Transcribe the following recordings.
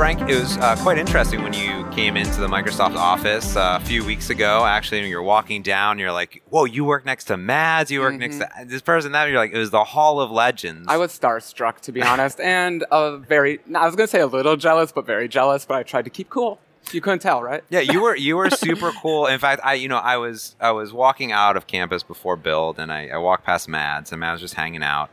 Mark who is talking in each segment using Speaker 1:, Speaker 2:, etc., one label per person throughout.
Speaker 1: Frank, it was uh, quite interesting when you came into the Microsoft office uh, a few weeks ago. Actually, when you're walking down, you're like, "Whoa, you work next to Mads. You work next to this person." That you're like, it was the Hall of Legends.
Speaker 2: I was starstruck, to be honest, and uh, very, I was going to say a little jealous, but very jealous, but I tried to keep cool. You couldn't tell, right?
Speaker 1: yeah, you were you were super cool. In fact, I you know I was I was walking out of campus before build, and I, I walked past Mads, and Mads was just hanging out,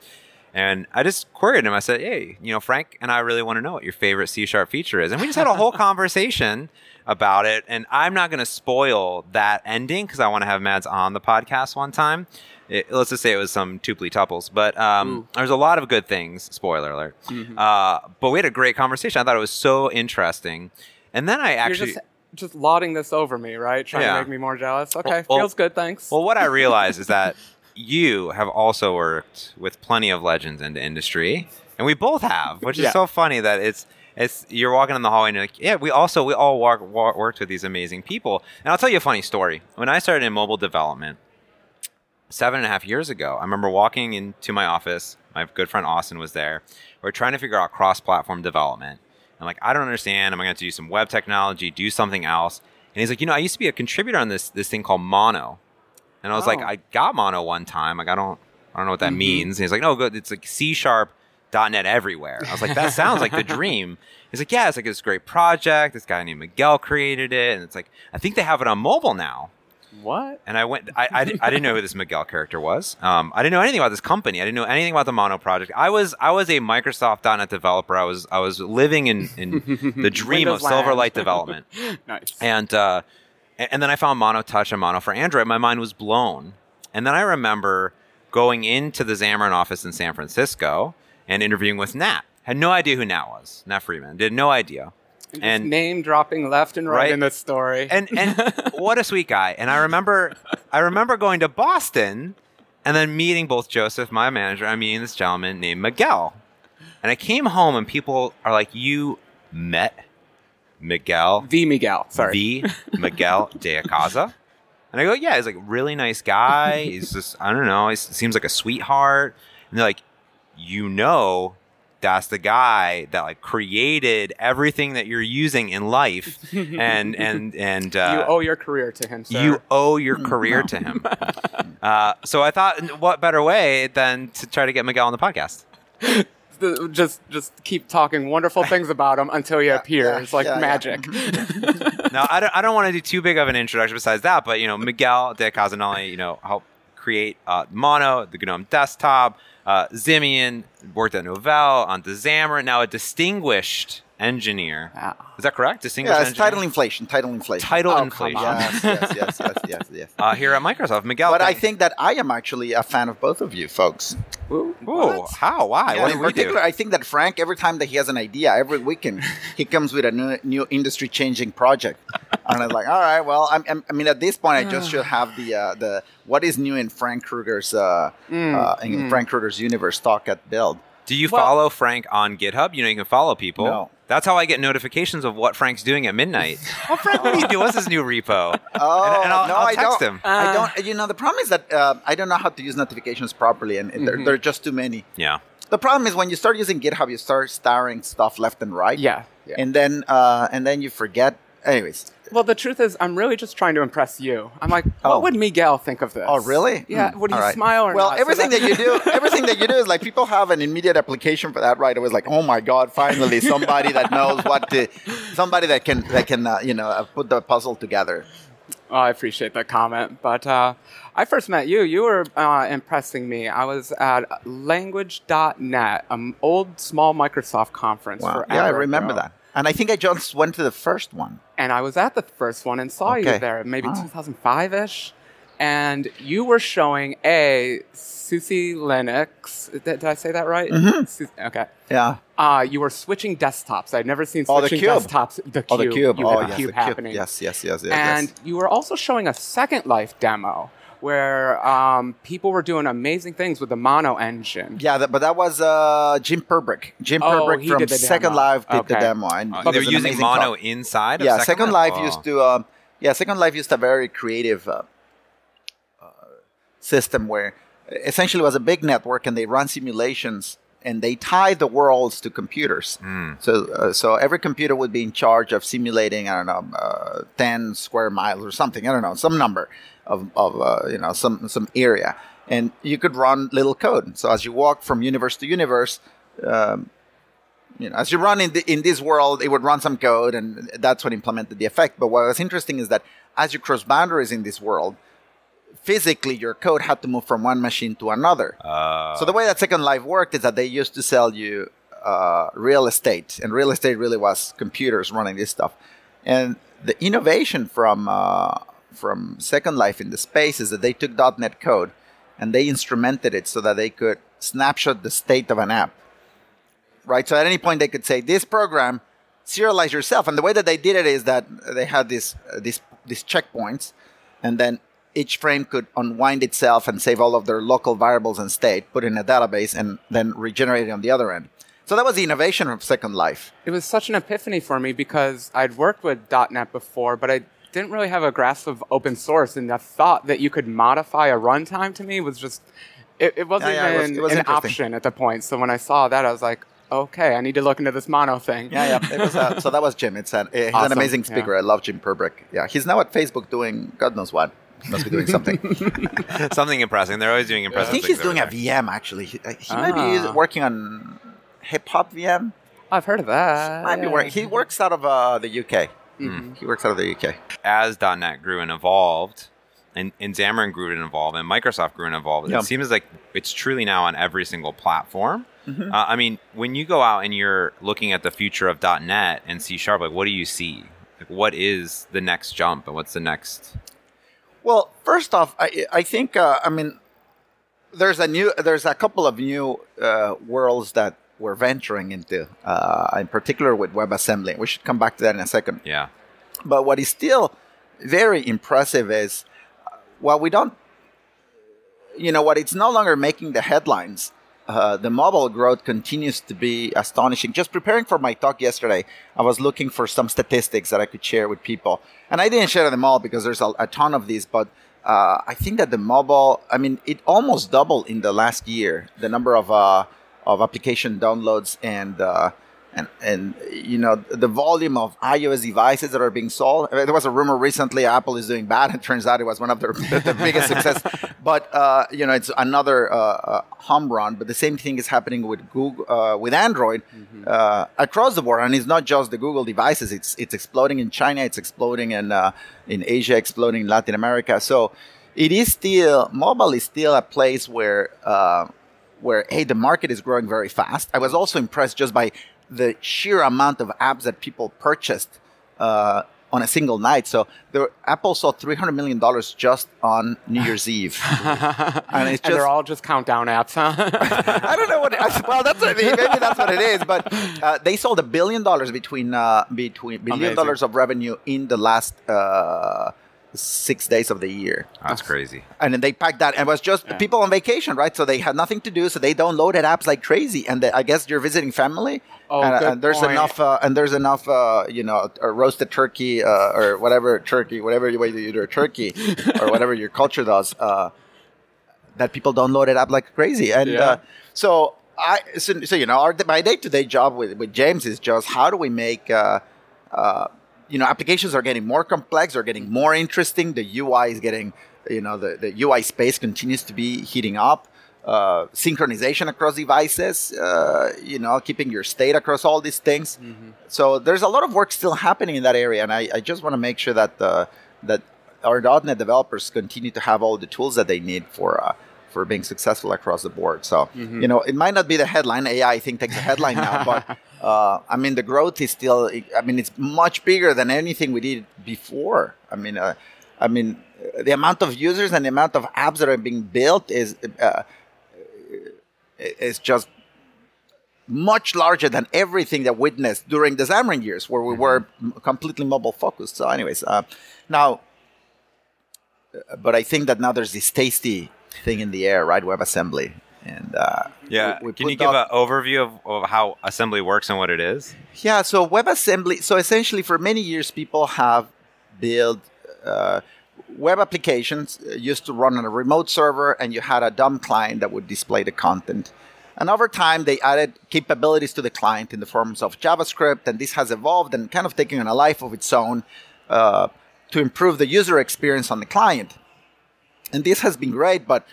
Speaker 1: and I just queried him. I said, "Hey, you know, Frank and I really want to know what your favorite C sharp feature is," and we just had a whole conversation about it. And I'm not going to spoil that ending because I want to have Mads on the podcast one time. It, let's just say it was some tuply tuples, but um, there's a lot of good things. Spoiler alert. Uh, but we had a great conversation. I thought it was so interesting. And then I actually.
Speaker 2: Just, just lauding this over me, right? Trying
Speaker 1: Yeah.
Speaker 2: to make me more jealous. Okay,
Speaker 1: well-
Speaker 2: feels good, thanks.
Speaker 1: Well, what I realized is that you have also worked with plenty of legends in the industry, and we both have, which is
Speaker 2: Yeah.
Speaker 1: so funny that it's it's you're walking in the hallway and you're like, yeah, we also we all walk, walk, worked with these amazing people. And I'll tell you a funny story. When I started in mobile development seven and a half years ago, I remember walking into my office. My good friend Austin was there. We are trying to figure out cross-platform development. I'm like, I don't understand. Am I going to do some web technology, do something else? And he's like, you know, I used to be a contributor on this this thing called Mono. And I was like,
Speaker 2: Oh.
Speaker 1: I got Mono one time. Like, I don't, I don't know what that means. And he's like, no, good. It's like C sharp .NET everywhere. I was like, that sounds like the dream. He's like, yeah, it's like this great project. This guy named Miguel created it, and it's like, I think they have it on mobile now.
Speaker 2: what?
Speaker 1: And I went, I, I, I didn't know who this Miguel character was. Um, I didn't know anything about this company. I didn't know anything about the Mono project. I was, I was a Microsoft .NET developer. I was, I was living in, in the dream of Silverlight development.
Speaker 2: Nice.
Speaker 1: And uh, and then I found Mono Touch and Mono for Android. My mind was blown. And then I remember going into the Xamarin office in San Francisco and interviewing with Nat. Had no idea who Nat was. Nat Friedman. Did no idea.
Speaker 2: Just
Speaker 1: And
Speaker 2: name dropping left and right,
Speaker 1: Right.
Speaker 2: in this story.
Speaker 1: and and what a sweet guy. And I remember I remember going to Boston and then meeting both Joseph, my manager, I'm meeting this gentleman named Miguel. And I came home and people are like, You met Miguel
Speaker 2: the Miguel. Sorry.
Speaker 1: the Miguel de Icaza. And I go, yeah, he's like a really nice guy. He's just, I don't know, he seems like a sweetheart. And they're like, you know, that's the guy that like created everything that you're using in life, and and and uh,
Speaker 2: you owe your career to him, sir.
Speaker 1: you owe your career to him. Uh, so I thought, what better way than to try to get Miguel on the podcast?
Speaker 2: The- just just keep talking wonderful things about him until he appears
Speaker 3: yeah,
Speaker 2: like
Speaker 3: yeah, yeah.
Speaker 2: magic.
Speaker 1: now I don't, I don't want to do too big of an introduction besides that, but you know Miguel de Casanelli, you know, helped create uh, Mono, the GNOME desktop, uh, Ximian, worked at Novell, on the Xamarin, now a distinguished engineer.
Speaker 2: Wow.
Speaker 1: Is that correct? Distinguished
Speaker 3: Yeah, it's
Speaker 1: engineer?
Speaker 3: title inflation. Title inflation.
Speaker 1: Title
Speaker 2: Oh,
Speaker 1: inflation.
Speaker 3: Yes, yes, yes, yes, yes, yes.
Speaker 1: Uh, here at Microsoft, Miguel.
Speaker 3: But I think that I am actually a fan of both of you folks.
Speaker 2: Ooh,
Speaker 1: Ooh,
Speaker 2: what?
Speaker 1: how? Why?
Speaker 3: Yeah,
Speaker 1: what did
Speaker 3: in
Speaker 1: we
Speaker 3: particular,
Speaker 1: do?
Speaker 3: I think that Frank, every time that he has an idea, every weekend, he comes with a new, new industry-changing project, and I'm like, all right, well, I'm, I'm, I mean, at this point, I just should have the uh, the what is new in Frank Krueger's uh, uh, in Frank Krueger's universe talk at Build.
Speaker 1: Do you
Speaker 2: Well-
Speaker 1: follow Frank on GitHub? You know, you can follow people.
Speaker 3: No.
Speaker 1: That's how I get notifications of what Frank's doing at midnight. oh, Frank, what are you doing? What's this new repo?
Speaker 3: Oh
Speaker 1: and, and I'll,
Speaker 3: no,
Speaker 1: I'll
Speaker 3: I
Speaker 1: text
Speaker 3: don't.
Speaker 1: him.
Speaker 3: I don't. You know, the problem is that uh, I don't know how to use notifications properly, and there, there are just too many.
Speaker 1: yeah.
Speaker 3: The problem is when you start using GitHub, you start starring stuff left and right.
Speaker 2: Yeah, yeah.
Speaker 3: And then uh, and then you forget. Anyways,
Speaker 2: Well, the truth is, I'm really just trying to impress you. I'm like, what
Speaker 3: Oh.
Speaker 2: would Miguel think of this?
Speaker 3: Oh, really?
Speaker 2: Yeah.
Speaker 3: Hmm.
Speaker 2: Would he
Speaker 3: right.
Speaker 2: smile or
Speaker 3: well,
Speaker 2: not? So
Speaker 3: everything that, you do, everything that you do is like people have an immediate application for that right It was like, oh my god, finally somebody that knows what to, somebody that can that can uh, you know uh, put the puzzle together.
Speaker 2: Oh, I appreciate that comment. But uh, I first met you. You were uh, impressing me. I was at Language.net, an old small Microsoft conference.
Speaker 3: Wow. Yeah, I remember
Speaker 2: ago.
Speaker 3: that. And I think I just went to the first one.
Speaker 2: And I was at the first one and saw
Speaker 3: Okay.
Speaker 2: you there, maybe
Speaker 3: Ah.
Speaker 2: 2005 ish. And you were showing a SUSE Linux. Did, did I say that right? SUSE- okay.
Speaker 3: Yeah.
Speaker 2: Uh, you were switching desktops. I'd never seen switching
Speaker 3: Oh, the cube.
Speaker 2: desktops. The cube.
Speaker 3: Oh, the cube.
Speaker 2: You
Speaker 3: oh,
Speaker 2: had
Speaker 3: yes,
Speaker 2: the cube
Speaker 3: the cube.
Speaker 2: happening.
Speaker 3: Yes, yes, yes, yes.
Speaker 2: and
Speaker 3: yes.
Speaker 2: you were also showing a Second Life demo where um, people were doing amazing things with the Mono engine.
Speaker 3: Yeah, that, but that was uh, Jim Purbrick. Jim
Speaker 2: Oh, Purbrick
Speaker 3: from
Speaker 2: did the
Speaker 3: Second. Life did the demo, and
Speaker 1: Uh, they were using mono
Speaker 3: talk.
Speaker 1: inside. Of
Speaker 3: Yeah,
Speaker 1: Second,
Speaker 3: Second Life
Speaker 1: Oh.
Speaker 3: used to. Uh, yeah, Second Life used a very creative uh, uh, system where essentially it was a big network, and they run simulations, and they tie the worlds to computers. So, uh, so every computer would be in charge of simulating, I don't know, uh, ten square miles or something. I don't know, some number of, of uh, you know, some some area, and you could run little code. So as you walk from universe to universe, um, you know, as you run in the, in this world, it would run some code, and that's what implemented the effect. But what was interesting is that as you cross boundaries in this world, physically your code had to move from one machine to another.
Speaker 1: Uh,
Speaker 3: So the way that Second Life worked is that they used to sell you uh, real estate, and real estate really was computers running this stuff. And the innovation from uh, from Second Life in the space is that they took .NET code and they instrumented it so that they could snapshot the state of an app. Right. So at any point they could say this program serialize yourself, and the way that they did it is that they had these uh, these these checkpoints, and then each frame could unwind itself and save all of their local variables and state, put in a database, and then regenerate it on the other end. So that was the innovation of Second Life.
Speaker 2: It was such an epiphany for me because I'd worked with .NET before, but I didn't really have a grasp of open source, and the thought that you could modify a runtime to me was just it, it wasn't
Speaker 3: Yeah, yeah, it was- it was
Speaker 2: an option at the point. So when I saw that, I was like, okay, I need to look into this mono thing.
Speaker 3: Yeah, yeah. It was, uh, so that was Jim. It's an, he's an amazing speaker.
Speaker 2: yeah.
Speaker 3: I love Jim Purbrick. Yeah, he's now at Facebook doing God knows what. He must be doing something.
Speaker 1: something impressive. They're always doing impressive.
Speaker 3: I think
Speaker 1: things
Speaker 3: he's doing
Speaker 1: over
Speaker 3: a. VM actually. He, uh, he might be
Speaker 2: Ah.
Speaker 3: working on HipHop VM.
Speaker 2: I've heard of that.
Speaker 3: Might be
Speaker 2: yeah.
Speaker 3: work- He works out of uh, the UK.
Speaker 2: Mm-hmm.
Speaker 3: He works out of the UK.
Speaker 1: as .NET grew and evolved, and, and Xamarin grew and evolved, and Microsoft grew and evolved,
Speaker 3: Yeah.
Speaker 1: it seems like it's truly now on every single platform.
Speaker 3: Mm-hmm.
Speaker 1: Uh, I mean, when you go out and you're looking at the future of .NET and C Sharp, like what do you see? Like, what is the next jump, and what's the next?
Speaker 3: Well, first off, I, I think uh, I mean there's a new there's a couple of new uh, worlds that we're venturing into, uh, in particular with WebAssembly. We should come back to that in a second.
Speaker 1: Yeah,
Speaker 3: But what is still very impressive is uh, while we don't, you know, what it's no longer making the headlines. Uh, the mobile growth continues to be astonishing. Just preparing for my talk yesterday, I was looking for some statistics that I could share with people, and I didn't share them all because there's a, a ton of these. But uh, I think that the mobile, I mean, it almost doubled in the last year the number of uh, of application downloads and uh, and and you know the volume of iOS devices that are being sold. There was a rumor recently Apple is doing bad. It turns out it was one of their the, the biggest success. But uh, you know it's another uh, uh, home run. But the same thing is happening with Google uh, with Android uh, across the board, and it's not just the Google devices. It's it's exploding in China. It's exploding in uh, in Asia. Exploding in Latin America. So it is still mobile is still a place where. Where hey the market is growing very fast i was also impressed just by the sheer amount of apps that people purchased uh, on a single night so there, apple saw 300 million dollars just on new year's eve and it's
Speaker 2: and they're all just countdown apps, huh?
Speaker 3: I don't know what. It, well, that's what, maybe that's what it is. But uh, they sold a billion dollars between uh, between billion
Speaker 2: Amazing.
Speaker 3: dollars of revenue in the last uh, six days of the year.
Speaker 1: That's crazy.
Speaker 3: and then they packed that. And it was just people on vacation right? So they had nothing to do. So they downloaded apps like crazy. And they, i guess you're visiting family.
Speaker 2: Oh,
Speaker 3: and,
Speaker 2: good
Speaker 3: and there's
Speaker 2: point.
Speaker 3: enough uh, and there's enough uh, you know a roasted turkey uh, or whatever turkey whatever way you do a turkey or whatever your culture does uh, that people download it up like crazy. And
Speaker 2: Yeah.
Speaker 3: uh, so i so, so you know our my day-to-day job with, with james is just how do we make uh, uh, you know applications are getting more complex are getting more interesting the ui is getting you know the, the ui space continues to be heating up. Uh, synchronization across devices uh, you know keeping your state across all these things. So there's a lot of work still happening in that area and i, I just want to make sure that uh, that our .NET developers continue to have all the tools that they need for uh, for being successful across the board. So you know, it might not be the headline. AI, I think, takes a headline now, but uh, I mean, the growth is still. I mean, it's much bigger than anything we did before. I mean, uh, I mean, the amount of users and the amount of apps that are being built is uh, is just much larger than everything that we witnessed during the Xamarin years, where we were m- completely mobile focused. So, anyways, uh, now, uh, but I think that now there's this tasty thing in the air, right? WebAssembly, and uh,
Speaker 1: Yeah,
Speaker 3: we- we
Speaker 1: can you give an overview of, of how assembly works and what it is?
Speaker 3: Yeah, so WebAssembly. So essentially, for many years, people have built uh, web applications uh, used to run on a remote server, and you had a dumb client that would display the content. And over time, they added capabilities to the client in the forms of JavaScript, and this has evolved and kind of taken on a life of its own uh, to improve the user experience on the client. And this has been great, but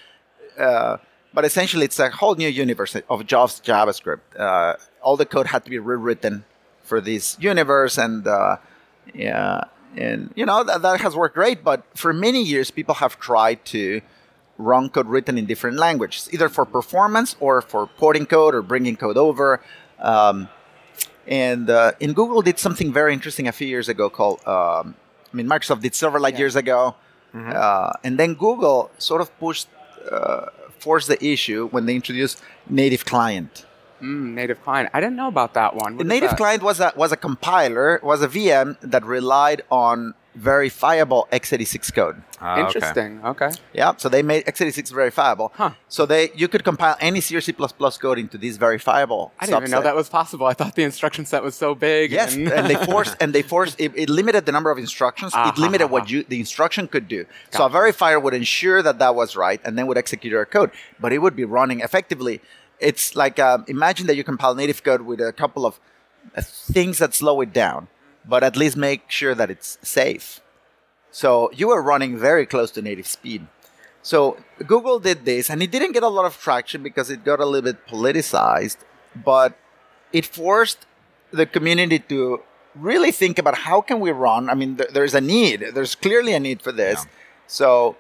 Speaker 3: uh, but essentially, it's a whole new universe of Java's JavaScript. Uh, all the code had to be rewritten for this universe, and uh, yeah, and you know that, that has worked great. But for many years, people have tried to run code written in different languages, either for performance or for porting code or bringing code over. Um, and uh, and Google did something very interesting a few years ago called, um, I mean, Microsoft did Silverlight
Speaker 2: Yeah.
Speaker 3: years ago,
Speaker 1: Mm-hmm.
Speaker 3: uh, and then Google sort of pushed, uh, forced the issue when they introduced native client.
Speaker 2: Mm, native client. I didn't know about that one. What
Speaker 3: The native client was a was a compiler, was a VM that relied on verifiable x86 code.
Speaker 1: Ah.
Speaker 2: Interesting. Okay.
Speaker 3: Yeah, so they made x86 verifiable.
Speaker 2: Huh.
Speaker 3: So they you could compile any C or C++ code into this verifiable.
Speaker 2: I didn't even know that was possible. I thought the instruction set was so big.
Speaker 3: Yes,
Speaker 2: and-
Speaker 3: and they forced and they forced it, it limited the number of instructions.
Speaker 2: Ah,
Speaker 3: it limited
Speaker 2: ha,
Speaker 3: what you the instruction could do. So
Speaker 2: Gotcha.
Speaker 3: a verifier would ensure that that was right, and then would execute your code. But it would be running effectively. It's like um, imagine that you compile native code with a couple of uh, things that slow it down, but at least make sure that it's safe. So you were running very close to native speed. So Google did this, and it didn't get a lot of traction because it got a little bit politicized, but it forced the community to really think about how can we run. I mean, th- there's a need. There's clearly a need for this.
Speaker 1: Yeah.
Speaker 3: So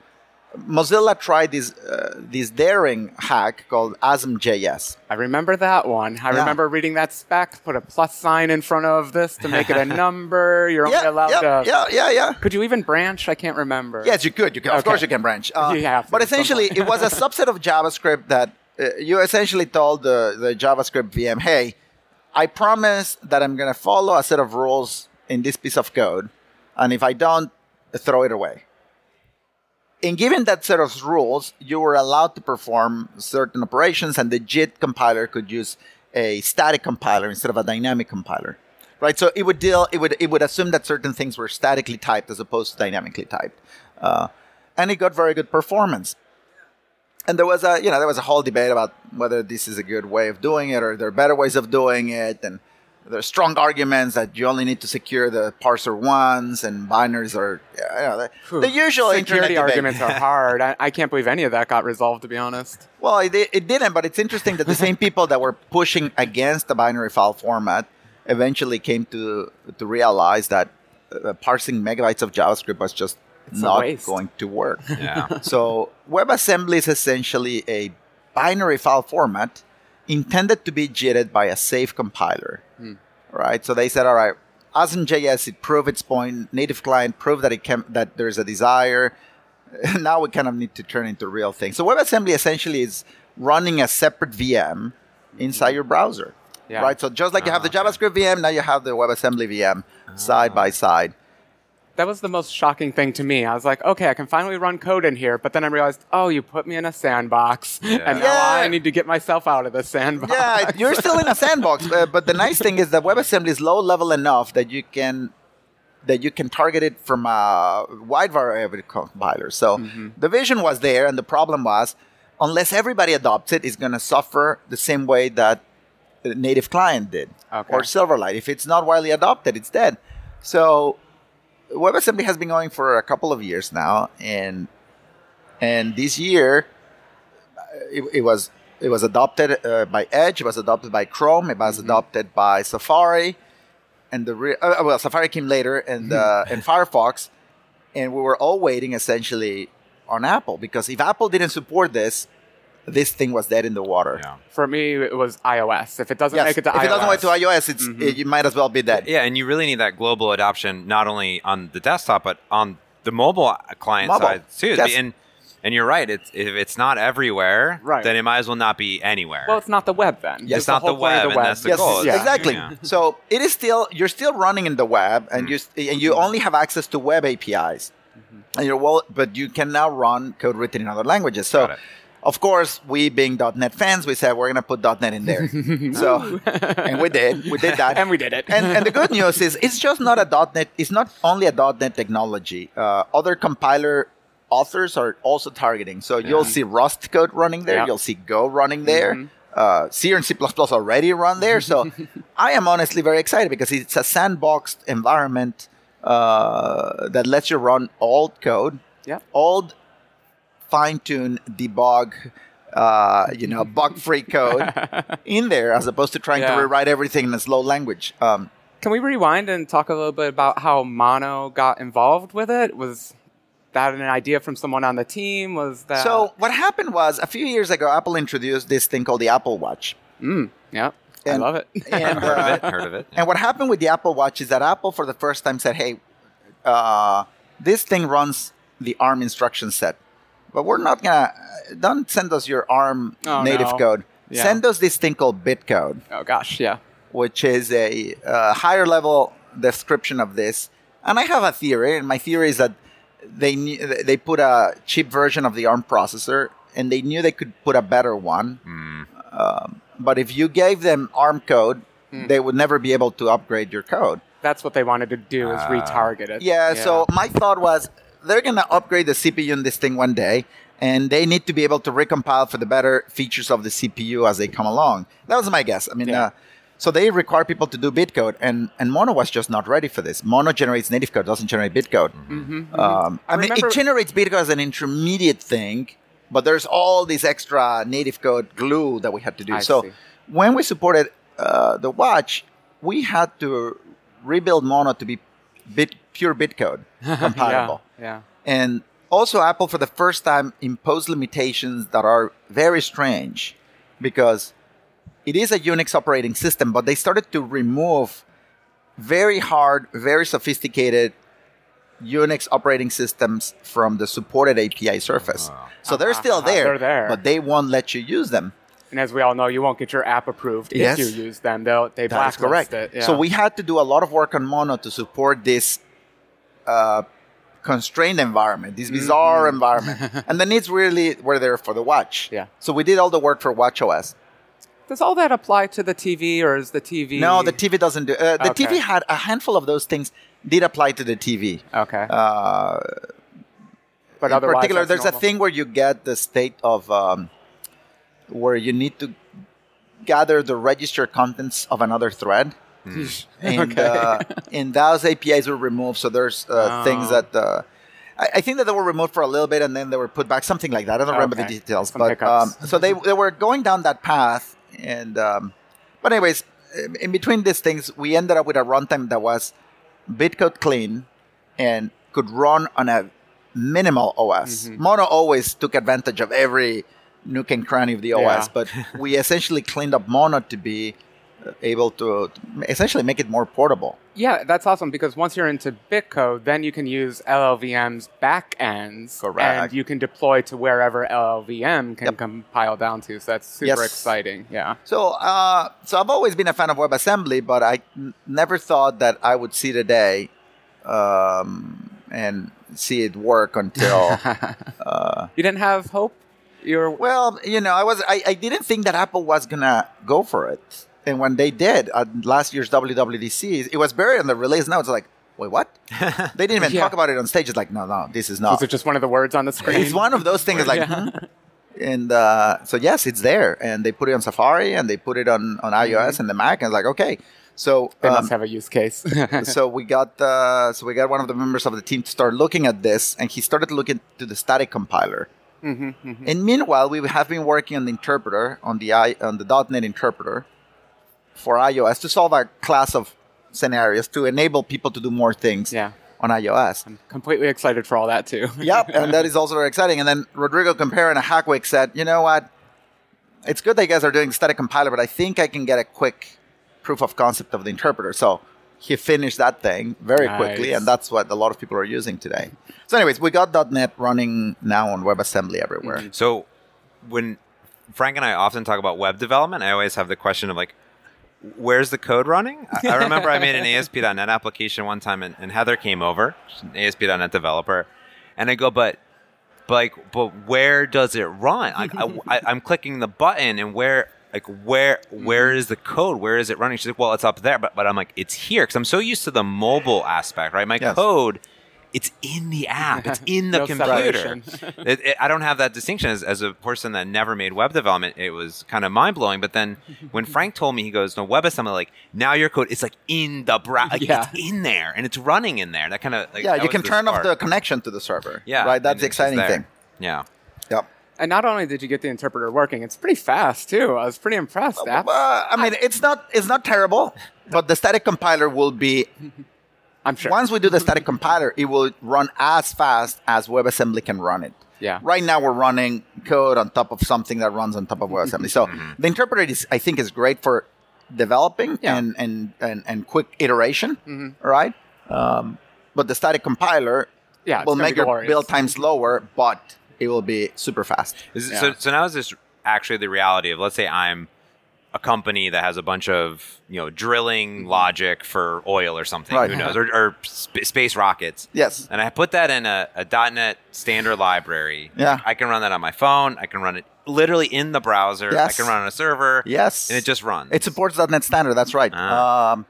Speaker 3: Mozilla tried this uh, this daring hack called ASM.js.
Speaker 2: I remember that one. I
Speaker 3: Yeah.
Speaker 2: remember reading that spec. Put a plus sign in front of this to make it a number. You're only
Speaker 3: Yeah,
Speaker 2: allowed
Speaker 3: yeah,
Speaker 2: to.
Speaker 3: yeah, yeah, yeah.
Speaker 2: Could you even branch? I can't remember.
Speaker 3: Yes, you could. You can. Of course, you can branch. Uh,
Speaker 2: You have to
Speaker 3: but essentially, it was a subset of JavaScript that uh, you essentially told the, the JavaScript VM, "Hey, I promise that I'm going to follow a set of rules in this piece of code, and if I don't, throw it away." In giving that set of rules, you were allowed to perform certain operations, and the JIT compiler could use a static compiler instead of a dynamic compiler. Right, so it would deal. It would it would assume that certain things were statically typed as opposed to dynamically typed, uh, and it got very good performance. And there was a you know there was a whole debate about whether this is a good way of doing it or there are better ways of doing it, and there are strong arguments that you only need to secure the parser once, and binaries are you know, the,
Speaker 2: Phew.
Speaker 3: the usual
Speaker 2: Security arguments are hard. I, I can't believe any of that got resolved, to be honest.
Speaker 3: Well, it, it didn't, but it's interesting that the same people that were pushing against the binary file format eventually came to to realize that uh, parsing megabytes of JavaScript was just
Speaker 2: It's
Speaker 3: not going to work.
Speaker 1: Yeah.
Speaker 3: so WebAssembly is essentially a binary file format intended to be jitted by a safe compiler. Right? So they said, all right, ASM.js, it proved its point. Native client proved that it can that there's a desire. now we kind of need to turn into real things. So WebAssembly essentially is running a separate VM inside your browser.
Speaker 2: Yeah.
Speaker 3: Right? So just like you have the
Speaker 1: Ah.
Speaker 3: JavaScript VM, now you have the WebAssembly VM side by side.
Speaker 2: That was the most shocking thing to me. I was like, okay, I can finally run code in here, but then I realized, oh, you put me in a sandbox, and now
Speaker 3: Yeah.
Speaker 2: I need to get myself out of the sandbox.
Speaker 3: yeah, you're still in a sandbox. Uh, but the nice thing is that WebAssembly is low level enough that you can that you can target it from a wide variety of compilers. So the vision was there, and the problem was, unless everybody adopts it, it's going to suffer the same way that the native client did
Speaker 2: Okay.
Speaker 3: or Silverlight. If it's not widely adopted, it's dead. So WebAssembly has been going for a couple of years now, and and this year uh, it, it was it was adopted uh, by Edge, it was adopted by Chrome, it was adopted by Safari, and the re- uh, well Safari came later, and uh, and Firefox, and we were all waiting essentially on Apple because if Apple didn't support this, this thing was dead in the water.
Speaker 1: Yeah.
Speaker 2: For me, it was iOS. If it doesn't
Speaker 3: Yes,
Speaker 2: make it to
Speaker 3: if
Speaker 2: iOS,
Speaker 3: it doesn't work to iOS, it's mm-hmm. it, you might as well be dead.
Speaker 1: Yeah, and you really need that global adoption not only on the desktop but on the mobile client
Speaker 3: Mobile.
Speaker 1: side too.
Speaker 3: Yes.
Speaker 1: And and you're right. It's if it's not everywhere,
Speaker 2: Right.
Speaker 1: then it might as well not be anywhere.
Speaker 2: well, it's not the web then.
Speaker 3: Yes.
Speaker 1: it's not the,
Speaker 2: whole point of
Speaker 1: web, and that's the
Speaker 3: yes,
Speaker 1: goal.
Speaker 2: Yeah.
Speaker 3: exactly.
Speaker 1: Yeah.
Speaker 3: So it is still you're still running in the web, and mm-hmm. you st- and you only have access to web APIs, mm-hmm. and you're well, but you can now run code written in other languages. So. Of course, we being .NET fans, we said we're going to put .NET in there. so, and we did. We did that.
Speaker 2: And we did it.
Speaker 3: And, and the good news is, it's just not a .NET. It's not only a .NET technology. Uh, other compiler authors are also targeting. So you'll see Rust code running there.
Speaker 2: Yeah.
Speaker 3: You'll see Go running there. uh, C and C++ already run there. So I am honestly very excited because it's a sandboxed environment uh, that lets you run old code,
Speaker 2: Yeah.
Speaker 3: old fine-tune debug, uh, you know, bug-free code in there, as opposed to trying
Speaker 2: Yeah.
Speaker 3: to rewrite everything in a slow language. Um,
Speaker 2: Can we rewind and talk a little bit about how Mono got involved with it? Was that an idea from someone on the team? Was that
Speaker 3: so what happened was a few years ago, Apple introduced this thing called the Apple Watch.
Speaker 2: Mm, yeah, I love it.
Speaker 3: And,
Speaker 1: Heard of
Speaker 3: uh,
Speaker 1: it? Heard of it?
Speaker 3: And what happened with the Apple Watch is that Apple, for the first time, said, "Hey, uh, this thing runs the ARM instruction set, but we're not gonna. Don't send us your ARM
Speaker 2: Oh,
Speaker 3: native
Speaker 2: no.
Speaker 3: code.
Speaker 2: Yeah.
Speaker 3: Send us this thing called bitcode,
Speaker 2: oh gosh, yeah.
Speaker 3: which is a uh, higher level description of this. And I have a theory, and my theory is that they knew, they put a cheap version of the ARM processor, and they knew they could put a better one. Um, but if you gave them ARM code,
Speaker 2: Hmm.
Speaker 3: they would never be able to upgrade your code.
Speaker 2: That's what they wanted to do is
Speaker 1: Ah.
Speaker 2: retarget it.
Speaker 3: Yeah, so my thought was they're going to upgrade the CPU in this thing one day, and they need to be able to recompile for the better features of the CPU as they come along. That was my guess. I mean,
Speaker 2: Yeah.
Speaker 3: uh, so they require people to do bitcode, and, and Mono was just not ready for this. Mono generates native code, doesn't generate bitcode.
Speaker 2: Mm-hmm,
Speaker 3: Um, I,
Speaker 2: I
Speaker 3: mean, it generates bitcode as an intermediate thing, but there's all this extra native code glue that we had to do.
Speaker 2: I
Speaker 3: so
Speaker 2: see.
Speaker 3: when we supported uh, the watch, we had to rebuild Mono to be bit pure bitcode compatible.
Speaker 2: Yeah,
Speaker 3: And also, Apple for the first time imposed limitations that are very strange because it is a Unix operating system, but they started to remove very hard, very sophisticated Unix operating systems from the supported API surface.
Speaker 1: Oh.
Speaker 3: So they're still
Speaker 2: Uh-huh,
Speaker 3: there,
Speaker 2: they're there.
Speaker 3: but they won't let you use them.
Speaker 2: and as we all know, you won't get your app approved
Speaker 3: Yes.
Speaker 2: if you use them. They'll they blacklist
Speaker 3: correct.
Speaker 2: it.
Speaker 3: So we had to do a lot of work on Mono to support this uh, constrained environment, this bizarre environment, and the needs really were there for the watch.
Speaker 2: Yeah.
Speaker 3: So we did all the work for WatchOS.
Speaker 2: Does all that apply to the TV, or is the TV?
Speaker 3: No, the TV doesn't do. Uh, the
Speaker 2: Okay.
Speaker 3: TV had a handful of those things did apply to the TV.
Speaker 2: Okay,
Speaker 3: Uh,
Speaker 2: but
Speaker 3: in
Speaker 2: otherwise,
Speaker 3: particular, there's
Speaker 2: normal.
Speaker 3: a thing where you get the state of um, where you need to gather the register contents of another thread. and
Speaker 2: Okay.
Speaker 3: uh, and those APIs were removed. So there's uh,
Speaker 2: Oh.
Speaker 3: things that uh, I, I think that they were removed for a little bit, and then they were put back, something like that. I don't remember the details,
Speaker 2: Some
Speaker 3: but um, so they they were going down that path, and um, but anyways, in- between these things, we ended up with a runtime that was bitcode clean and could run on a minimal OS.
Speaker 2: Mhm.
Speaker 3: Mono always took advantage of every nook and cranny of the
Speaker 2: Yeah.
Speaker 3: OS, but we essentially cleaned up Mono to be able to essentially make it more portable.
Speaker 2: Yeah, that's awesome because once you're into Bitcode, then you can use LLVM's backends,
Speaker 3: Correct.
Speaker 2: and you can deploy to wherever LLVM can
Speaker 3: Yep.
Speaker 2: compile down to. So that's super
Speaker 3: Yes.
Speaker 2: exciting. Yeah.
Speaker 3: So, uh, so I've always been a fan of WebAssembly, but I n- never thought that I would see the day um, and see it work until. uh,
Speaker 2: you didn't have hope. You're
Speaker 3: well, you know, I was I, I didn't think that Apple was gonna go for it, and when they did at last year's WWDC, it was buried in the release. Now it's like, wait, what? They didn't even
Speaker 2: Yeah.
Speaker 3: talk about it on stage. It's like, no, no, this is not.
Speaker 2: was it just one of the words on the screen?
Speaker 3: It's one of those things like,
Speaker 2: Yeah.
Speaker 3: hmm? and uh, so yes, it's there, and they put it on Safari and they put it on on iOS and the Mac, and it's like, okay, so
Speaker 2: They
Speaker 3: um,
Speaker 2: must have a use case.
Speaker 3: so we got uh, so we got one of the members of the team to start looking at this, and he started looking to the static compiler.
Speaker 2: hmm hmm
Speaker 3: And meanwhile, we have been working on the interpreter on the i on the .NET interpreter for iOS to solve a class of scenarios to enable people to do more things
Speaker 2: Yeah.
Speaker 3: on iOS.
Speaker 2: I'm completely excited for all that too.
Speaker 3: yep, and that is also very exciting. And then Rodrigo Kumpera and a hackweek said, you know what? It's good that you guys are doing static compiler, but I think I can get a quick proof of concept of the interpreter. So he finished that thing very quickly, and that's what a lot of people are using today. So, anyways, we got .NET running now on WebAssembly everywhere.
Speaker 2: Mm-hmm.
Speaker 1: So when Frank and I often talk about web development, I always have the question of like, where's the code running? I, I remember I made an ASP.NET application one time, and, and Heather came over, she's an ASP.NET developer, and I go, but. But like, but where does it run? Like, I, I, I'm clicking the button, and where, like, where, where mm-hmm. is the code? Where is it running? She's like, well, it's up there, but, but I'm like, it's here because I'm so used to the mobile aspect, right? My
Speaker 3: Yes.
Speaker 1: code it's in the app, it's in the
Speaker 2: No
Speaker 1: computer. it, it, I don't have that distinction as, as a person that never made web development. It was kind of mind blowing. But then when Frank told me, he goes, "No WebAssembly, like now your code, it's like in the browser, like,
Speaker 2: Yeah.
Speaker 1: it's in there and it's running in there." That kind of like,
Speaker 3: yeah, you can
Speaker 1: the
Speaker 3: turn off the connection to the server.
Speaker 1: yeah,
Speaker 3: right. That's the exciting thing.
Speaker 1: Yeah.
Speaker 3: Yep.
Speaker 2: And not only did you get the interpreter working, it's pretty fast too. I was pretty impressed. App-
Speaker 3: Uh, I mean, it's not it's not terrible, but the static compiler will be
Speaker 2: I'm sure.
Speaker 3: once we do the static compiler, it will run as fast as WebAssembly can run it.
Speaker 2: Yeah.
Speaker 3: Right now, we're running code on top of something that runs on top of WebAssembly. So the interpreter is, I think, is great for developing
Speaker 2: Yeah.
Speaker 3: and, and, and and quick iteration. Right. Um, but the static compiler
Speaker 2: Yeah,
Speaker 3: will make your
Speaker 2: glorious.
Speaker 3: build time slower, but it will be super fast.
Speaker 1: Is it-
Speaker 2: Yeah.
Speaker 1: So, so now is this actually the reality of let's say I'm a company that has a bunch of you know drilling logic for oil or something,
Speaker 3: Right.
Speaker 1: who knows, or, or sp- space rockets.
Speaker 3: Yes.
Speaker 1: And I put that in a, a .NET standard library.
Speaker 3: Yeah.
Speaker 1: I can run that on my phone. I can run it literally in the browser. I can run on a server.
Speaker 3: Yes.
Speaker 1: And it just runs.
Speaker 3: It supports .NET Standard. That's right.
Speaker 1: Ah.
Speaker 3: Um,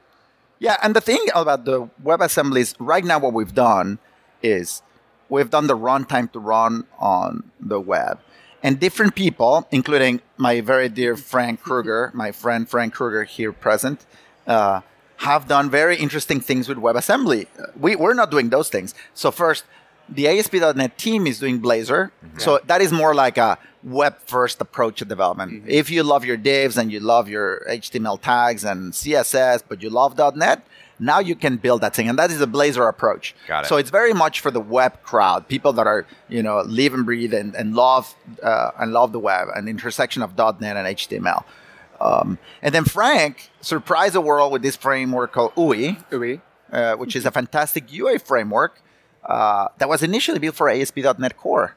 Speaker 3: yeah, and the thing about the WebAssembly is right now what we've done is we've done the runtime to run on the web. And different people, including my very dear Frank Krueger, my friend Frank Krueger here present, uh, have done very interesting things with WebAssembly. We, we're not doing those things. So first, the ASP.NET team is doing Blazor. So that is more like a web first approach to development. If you love your divs and you love your HTML tags and CSS, but you love .NET, now you can build that thing. And that is a Blazor approach.
Speaker 1: Got it.
Speaker 3: So it's very much for the web crowd, people that are, you know, live and breathe and, and love uh, and love the web, an intersection of .NET and HTML. Um, and then Frank surprised the world with this framework called Ooui,
Speaker 2: Ooui.
Speaker 3: uh, which is a fantastic UI framework uh, that was initially built for ASP.NET Core.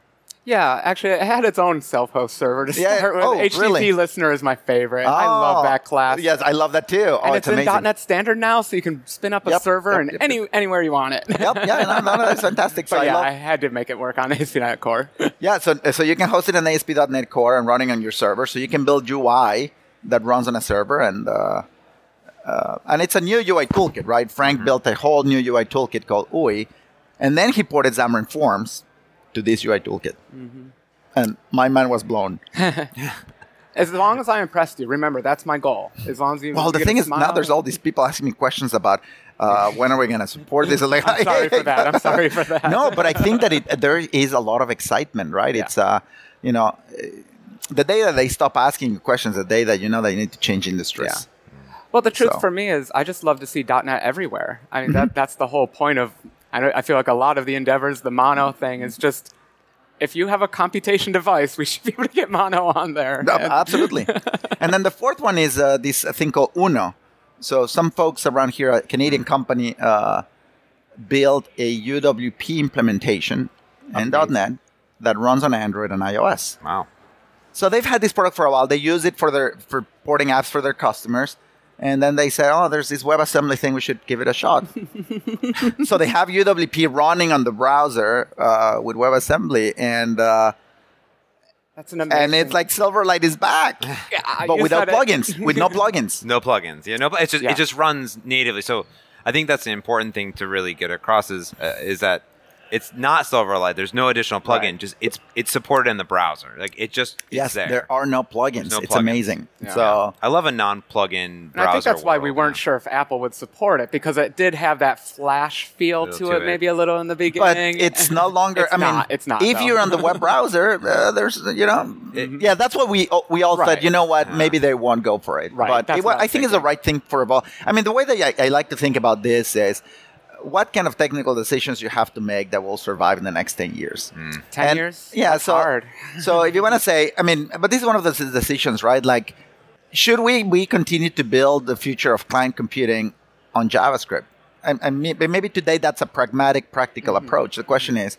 Speaker 2: Yeah, actually, it had its own self-host server to
Speaker 3: Yeah,
Speaker 2: start with.
Speaker 3: oh,
Speaker 2: HTTP
Speaker 3: really?
Speaker 2: listener is my favorite. Oh, I love that class.
Speaker 3: Yes, I love that too. Oh,
Speaker 2: and
Speaker 3: it's,
Speaker 2: it's,
Speaker 3: amazing.
Speaker 2: in .NET Standard now, so you can spin up a
Speaker 3: Yep,
Speaker 2: server
Speaker 3: yep,
Speaker 2: and
Speaker 3: yep,
Speaker 2: any anywhere you want it.
Speaker 3: Yep, yeah, no, no, no, it's fantastic. So
Speaker 2: but
Speaker 3: I
Speaker 2: yeah,
Speaker 3: love,
Speaker 2: I had to make it work on ASP.NET Core.
Speaker 3: Yeah, so so you can host it in ASP.NET Core and running on your server. So you can build UI that runs on a server, and uh, uh, and it's a new UI toolkit, right? Frank built a whole new UI toolkit called Ooui, and then he ported Xamarin Forms to this UI toolkit, and my mind was blown.
Speaker 2: as long as I impressed you, remember that's my goal. As long as you.
Speaker 3: Well, the thing is, now there's all these people asking me questions about uh, when are we going to support this. Like,
Speaker 2: I'm sorry for that. I'm sorry for that.
Speaker 3: no, but I think that it, there is a lot of excitement, right?
Speaker 2: Yeah.
Speaker 3: It's, uh, you know, the day that they stop asking you questions, the day that you know that you need to change industries.
Speaker 2: Yeah. Well, the truth
Speaker 3: So-
Speaker 2: for me is, I just love to see .NET everywhere. I mean,
Speaker 3: Mm-hmm.
Speaker 2: that that's the whole point of. I, I feel like a lot of the endeavors, the mono thing, is just if you have a computation device, we should be able to get mono on there.
Speaker 3: No,
Speaker 2: And-
Speaker 3: absolutely. and then the fourth one is uh, this thing called Uno. So some folks around here, a Canadian company, uh, built a UWP implementation in
Speaker 2: Amazing.
Speaker 3: .NET that runs on Android and iOS.
Speaker 1: wow.
Speaker 3: So they've had this product for a while. They use it for their for porting apps for their customers. And then they said, "Oh, there's this WebAssembly thing. We should give it a shot." so they have UWP running on the browser uh, with WebAssembly, and uh,
Speaker 2: that's an amazing.
Speaker 3: and it's like Silverlight is back,
Speaker 2: Yeah,
Speaker 3: but without plugins. with no plugins.
Speaker 1: No plugins. Yeah, no. It's just
Speaker 2: Yeah.
Speaker 1: it just runs natively. So I think that's the important thing to really get across is uh, is that it's not Silverlight. There's no additional plugin.
Speaker 2: Right.
Speaker 1: Just it's it's supported in the browser. Like it just it's
Speaker 3: Yes,
Speaker 1: there.
Speaker 3: there are no plugins.
Speaker 1: no
Speaker 3: it's
Speaker 1: plugins.
Speaker 3: amazing.
Speaker 2: Yeah.
Speaker 3: So
Speaker 1: I love a non-plugin.
Speaker 2: And I think that's why we weren't
Speaker 1: yeah.
Speaker 2: sure if Apple would support it because it did have that flash feel
Speaker 1: Feel
Speaker 2: to,
Speaker 1: to
Speaker 2: it,
Speaker 1: it.
Speaker 2: maybe a little in the beginning.
Speaker 3: but it's no longer.
Speaker 2: It's
Speaker 3: I mean,
Speaker 2: not, it's not,
Speaker 3: If
Speaker 2: though.
Speaker 3: you're on the web browser, uh, there's you know,
Speaker 1: It-
Speaker 3: yeah, that's what we we all
Speaker 2: Right.
Speaker 3: said. You know what? Maybe they won't go for it.
Speaker 2: Right,
Speaker 3: But it,
Speaker 2: I
Speaker 3: I think it's the right thing for all. I mean, the way that I, I like to think about this is. What kind of technical decisions you have to make that will survive in the next ten years? Hmm.
Speaker 2: ten
Speaker 3: and-
Speaker 2: years.
Speaker 3: yeah,
Speaker 2: That's
Speaker 3: so-
Speaker 2: hard.
Speaker 3: so if you want to say, I mean, but this is one of those decisions, right? Like, should we we continue to build the future of client computing on JavaScript? And, and maybe today that's a pragmatic, practical mm-hmm. approach. The question is,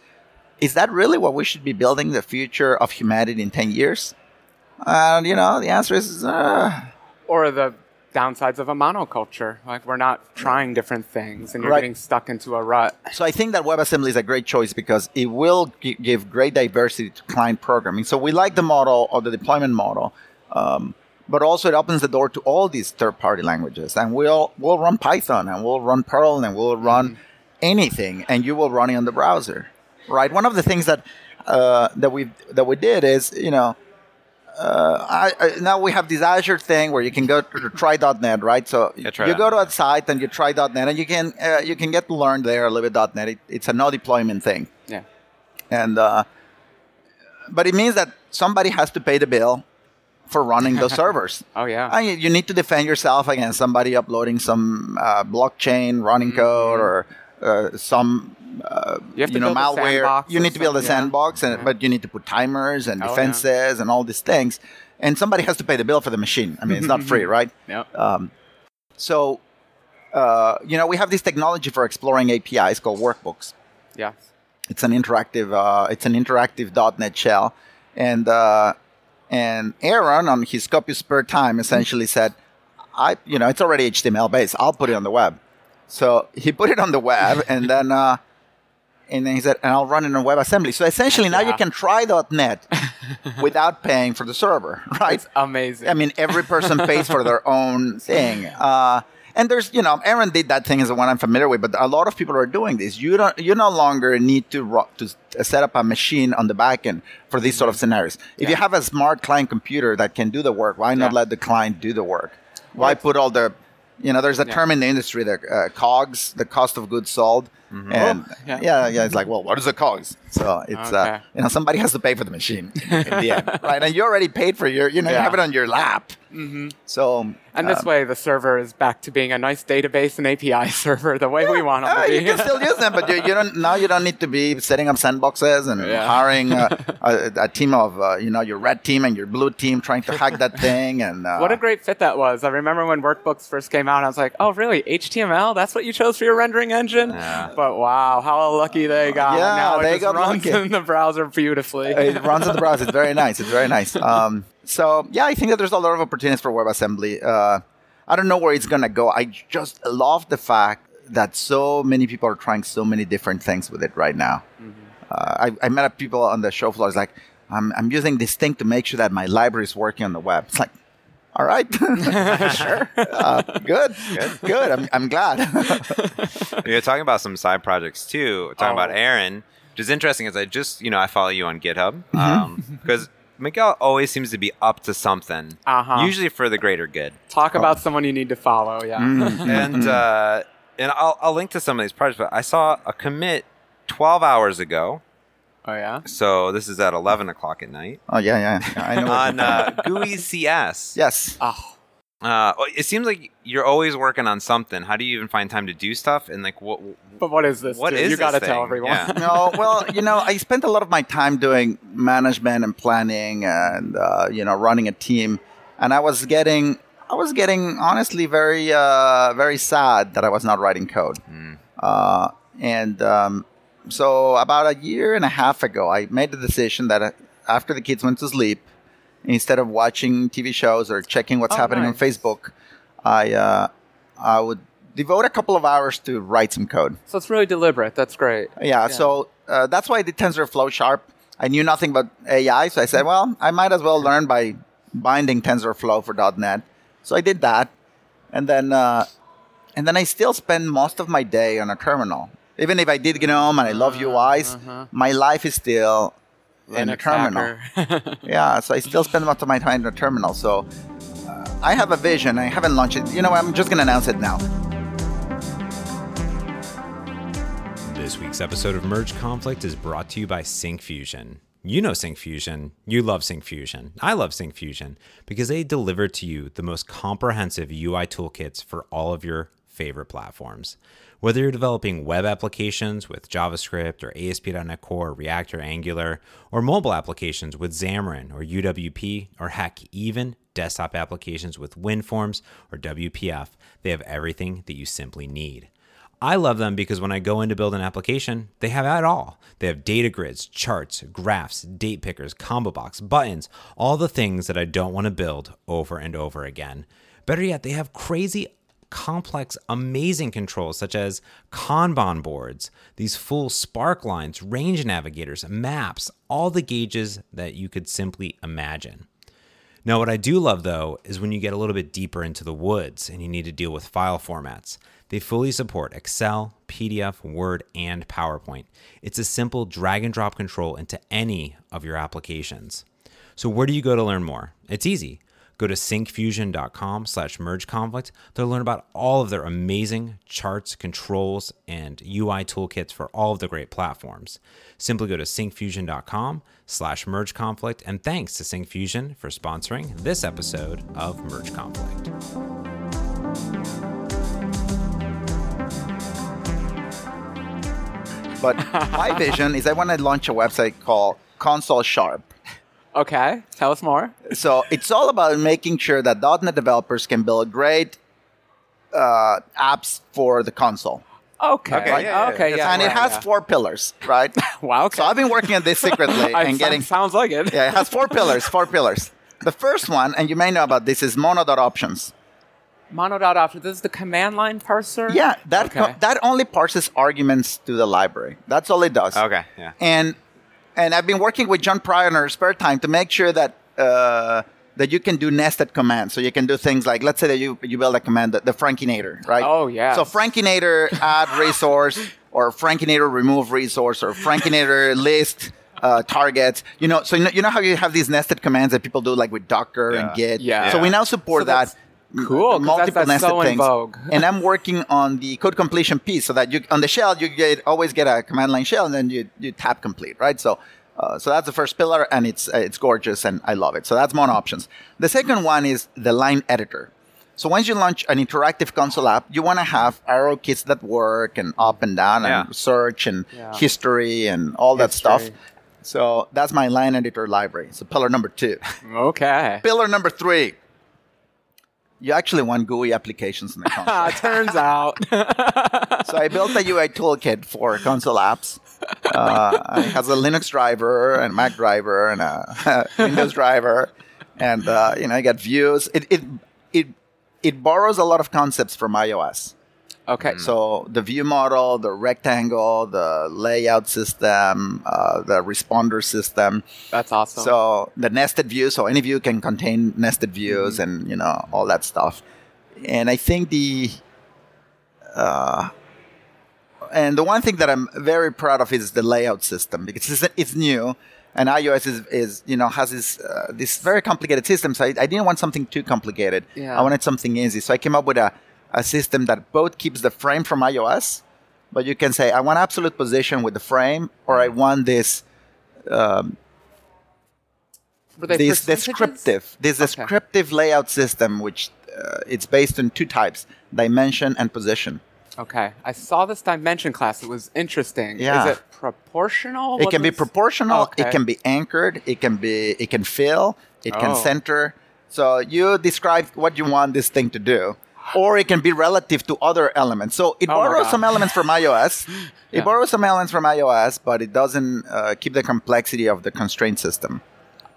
Speaker 3: is that really what we should be building the future of humanity in ten years? And you know, the answer is, uh,
Speaker 2: or the downsides of a monoculture. Like we're not trying different things, and you're
Speaker 3: Right.
Speaker 2: getting stuck into a rut.
Speaker 3: So I think that WebAssembly is a great choice because it will gi- give great diversity to client programming. So we like the model or the deployment model, um, but also it opens the door to all these third-party languages. And we'll we'll run Python and we'll run Perl and we'll run anything, and you will run it on the browser, right? One of the things that uh, that we that we did is you know. Uh, I, I, now we have this Azure thing where you can go to try.net, right? So
Speaker 1: Yeah, try
Speaker 3: you go to a site and you try.net, and you can uh, you can get to learn there a little bit .net. It, it's a no deployment thing
Speaker 2: Yeah.
Speaker 3: and uh, but it means that somebody has to pay the bill for running those servers.
Speaker 2: Oh yeah.
Speaker 3: And you, you need to defend yourself against somebody uploading some uh, blockchain running code or uh, some uh.
Speaker 2: You have to
Speaker 3: know malware. You need to build a
Speaker 2: yeah.
Speaker 3: sandbox, and,
Speaker 2: Yeah.
Speaker 3: but you need to put timers and
Speaker 2: Oh, yeah.
Speaker 3: defenses and all these things. And somebody has to pay the bill for the machine. I mean, it's not free, right?
Speaker 2: Yep.
Speaker 3: Um, so, uh, you know, we have this technology for exploring APIs called workbooks
Speaker 2: Yes.
Speaker 3: it's an interactive uh, it's an interactive .NET shell, and uh, and Aaron on his copy of spare time essentially said, I you know it's already HTML based. I'll put it on the web. So he put it on the web, and then uh, and then he said, and I'll run it on WebAssembly. So essentially, now you can try .NET without paying for the server, right?
Speaker 2: It's amazing.
Speaker 3: I mean, every person pays for their own thing. Uh, and there's, you know, Aaron did that thing is the one I'm familiar with, but a lot of people are doing this. You don't, you no longer need to ro- to set up a machine on the back end for these sort of scenarios. If you have a smart client computer that can do the work, why not
Speaker 2: Yeah.
Speaker 3: let the client do the work? Why put all the, you know, there's a term in the industry, the uh, COGS, the cost of goods sold. And
Speaker 2: Oh, yeah.
Speaker 3: yeah. yeah, It's like, well, what is the COGS? So it's, uh, you know, somebody has to pay for the machine in the end, right? And you already paid for your, you know, you have it on your lap. Mm-hmm. So,
Speaker 2: and this
Speaker 3: um,
Speaker 2: way, the server is back to being a nice database and API server, the way we want them
Speaker 3: uh,
Speaker 2: to
Speaker 3: you can still use them, but you, you don't now. You don't need to be setting up sandboxes and
Speaker 2: Yeah.
Speaker 3: hiring uh, a, a team of uh, you know your red team and your blue team trying to hack that thing. And uh,
Speaker 2: What a great fit that was. I remember when workbooks first came out, I was like, oh, really? HTML? That's what you chose for your rendering engine?
Speaker 1: Yeah.
Speaker 2: But wow, how lucky they got.
Speaker 3: Yeah,
Speaker 2: now it
Speaker 3: they
Speaker 2: just
Speaker 3: got
Speaker 2: runs
Speaker 3: lucky.
Speaker 2: in the browser beautifully.
Speaker 3: it runs in the browser. It's very nice. It's very nice. Um, so yeah, I think that there's a lot of opportunities for WebAssembly. Uh, I don't know where it's gonna go. I just love the fact that so many people are trying so many different things with it right now. Uh, I, I met up people on the show floor. It's like I'm, I'm using this thing to make sure that my library is working on the web. It's like, all right, sure, uh, good, good, good. I'm, I'm glad.
Speaker 1: You're talking about some side projects too. Talking about
Speaker 2: Oh.
Speaker 1: Aaron, which is interesting. Is I just you know I follow you on GitHub
Speaker 3: Mm-hmm.
Speaker 1: because Miguel always seems to be up to something,
Speaker 2: Uh-huh.
Speaker 1: usually for the greater good.
Speaker 2: Talk about someone you need to follow. Yeah.
Speaker 3: Mm-hmm.
Speaker 1: and uh, and I'll, I'll link to some of these projects. But I saw a commit 12 hours ago,
Speaker 2: Oh yeah.
Speaker 1: so this is at 11 o'clock at night
Speaker 3: oh yeah, yeah, yeah. I know.
Speaker 1: on uh, GUI CS.
Speaker 3: yes.
Speaker 2: Oh,
Speaker 1: Uh, it seems like you're always working on something. How do you even find time to do stuff? And like, what?
Speaker 2: but what is this?
Speaker 1: What
Speaker 2: dude?
Speaker 1: is
Speaker 2: you got to tell everyone.
Speaker 1: Yeah.
Speaker 3: no, well, you know, I spent a lot of my time doing management and planning, and uh, you know, running a team, and I was getting, I was getting honestly very, uh, very sad that I was not writing code. Uh, and um, so, about a year and a half ago, I made the decision that uh, after the kids went to sleep, instead of watching TV shows or checking what's
Speaker 2: Oh,
Speaker 3: happening on. Facebook, I, uh, I would devote a couple of hours to write some code.
Speaker 2: So it's really deliberate. That's great.
Speaker 3: Yeah, so uh, that's why I did TensorFlow Sharp. I knew nothing about AI, so I said, well, I might as well learn by binding TensorFlow for .NET. So I did that, and then uh, and then I still spend most of my day on a terminal. Even if I did GNOME and I love UIs, my life is still in a terminal. Yeah, so I still spend most of my time in a terminal. So uh, I have a vision. I haven't launched it. You know, I'm just going to announce it now.
Speaker 4: This week's episode of Merge Conflict is brought to you by Syncfusion. You know Syncfusion. You love Syncfusion. I love Syncfusion because they deliver to you the most comprehensive UI toolkits for all of your favorite platforms. Whether you're developing web applications with JavaScript or ASP.NET Core, React, or Angular, or mobile applications with Xamarin or UWP, or heck, even desktop applications with WinForms or WPF, they have everything that you simply need. I love them because when I go in to build an application, they have it all. They have data grids, charts, graphs, date pickers, combo box, buttons, all the things that I don't want to build over and over again. Better yet, they have crazy, complex, amazing controls such as Kanban boards, these full spark lines, range navigators, maps, all the gauges that you could simply imagine. Now, what I do love though is when you get a little bit deeper into the woods and you need to deal with file formats. They fully support Excel, PDF, Word, and PowerPoint. It's a simple drag and drop control into any of your applications. So where do you go to learn more? It's easy. Go to syncfusion.com slash merge conflict to learn about all of their amazing charts, controls, and UI toolkits for all of the great platforms. Simply go to syncfusion.com slash merge conflict. And thanks to Syncfusion for sponsoring this episode of Merge Conflict.
Speaker 3: But my vision is I want to launch a website called Console Sharp.
Speaker 2: Okay, tell us more.
Speaker 3: So it's all about making sure that .NET developers can build great uh, apps for the console.
Speaker 2: Okay,
Speaker 1: Okay, yeah, yeah,
Speaker 2: okay,
Speaker 1: yeah.
Speaker 2: yeah.
Speaker 3: and it has
Speaker 2: yeah.
Speaker 3: four pillars, right?
Speaker 2: Wow. Okay.
Speaker 3: So I've been working on this secretly
Speaker 2: I-
Speaker 3: and getting.
Speaker 2: sounds like it.
Speaker 3: Yeah, it has four pillars. Four pillars. The first one, and you may know about this, is mono.options.
Speaker 2: Mono.option. This is the command line parser.
Speaker 3: Yeah, that
Speaker 2: Okay.
Speaker 3: that only parses arguments to the library. That's all it does.
Speaker 1: Okay, yeah.
Speaker 3: And and I've been working with John Pryor in our spare time to make sure that uh, that you can do nested commands. So you can do things like, let's say that you you build a command, the, the Frankinator, right?
Speaker 2: Oh, yes.
Speaker 3: So Frankinator add resource, or Frankinator remove resource, or Frankinator list. Uh, targets, you know, so you know, you know how you have these nested commands that people do like with Docker and Git.
Speaker 2: Yeah.
Speaker 3: So we now support
Speaker 2: So
Speaker 3: that.
Speaker 2: Cool, 'cause that's-
Speaker 3: multiple
Speaker 2: that's
Speaker 3: nested
Speaker 2: so in
Speaker 3: things.
Speaker 2: vogue.
Speaker 3: and I'm working on the code completion piece so that you on the shell you get always get a command line shell and then you you tap complete, right? So uh, so that's the first pillar and it's uh, it's gorgeous and I love it. So that's mono options. The second one is the line editor. So once you launch an interactive console app, you want to have arrow keys that work and up and down
Speaker 1: Yeah.
Speaker 3: and search and
Speaker 2: Yeah.
Speaker 3: history and all that stuff. So that's my line editor library. So pillar number two.
Speaker 2: Okay.
Speaker 3: pillar number three. You actually want GUI applications in the console.
Speaker 2: Ah, turns out.
Speaker 3: So I built a UI toolkit for console apps. Uh, it has a Linux driver and Mac driver and a Windows driver, and uh, you know I got views. It it it it borrows a lot of concepts from iOS.
Speaker 2: Okay.
Speaker 3: So the view model, the rectangle, the layout system, uh, the responder system.
Speaker 2: That's awesome.
Speaker 3: So the nested view, so any view can contain nested views and you know all that stuff. And I think the uh, and the one thing that I'm very proud of is the layout system because it's, it's new and iOS is, is you know has this uh, this very complicated system. So I, I didn't want something too complicated.
Speaker 2: Yeah.
Speaker 3: I wanted something easy. So I came up with a, a system that both keeps the frame from iOS, but you can say I want absolute position with the frame, or I want this um, this descriptive this
Speaker 2: Okay.
Speaker 3: descriptive layout system which uh, it's based on two types dimension and position
Speaker 2: Okay. I saw this dimension class. It was interesting.
Speaker 3: Yeah.
Speaker 2: Is it proportional?
Speaker 3: it
Speaker 2: What
Speaker 3: can be proportional
Speaker 2: Okay.
Speaker 3: it can be anchored it can be it can fill it can
Speaker 2: Oh.
Speaker 3: center so you describe what you want this thing to do or it can be relative to other elements. So it
Speaker 2: Oh
Speaker 3: borrows some elements from ios. It borrows some elements from ios but it doesn't uh, keep the complexity of the constraint system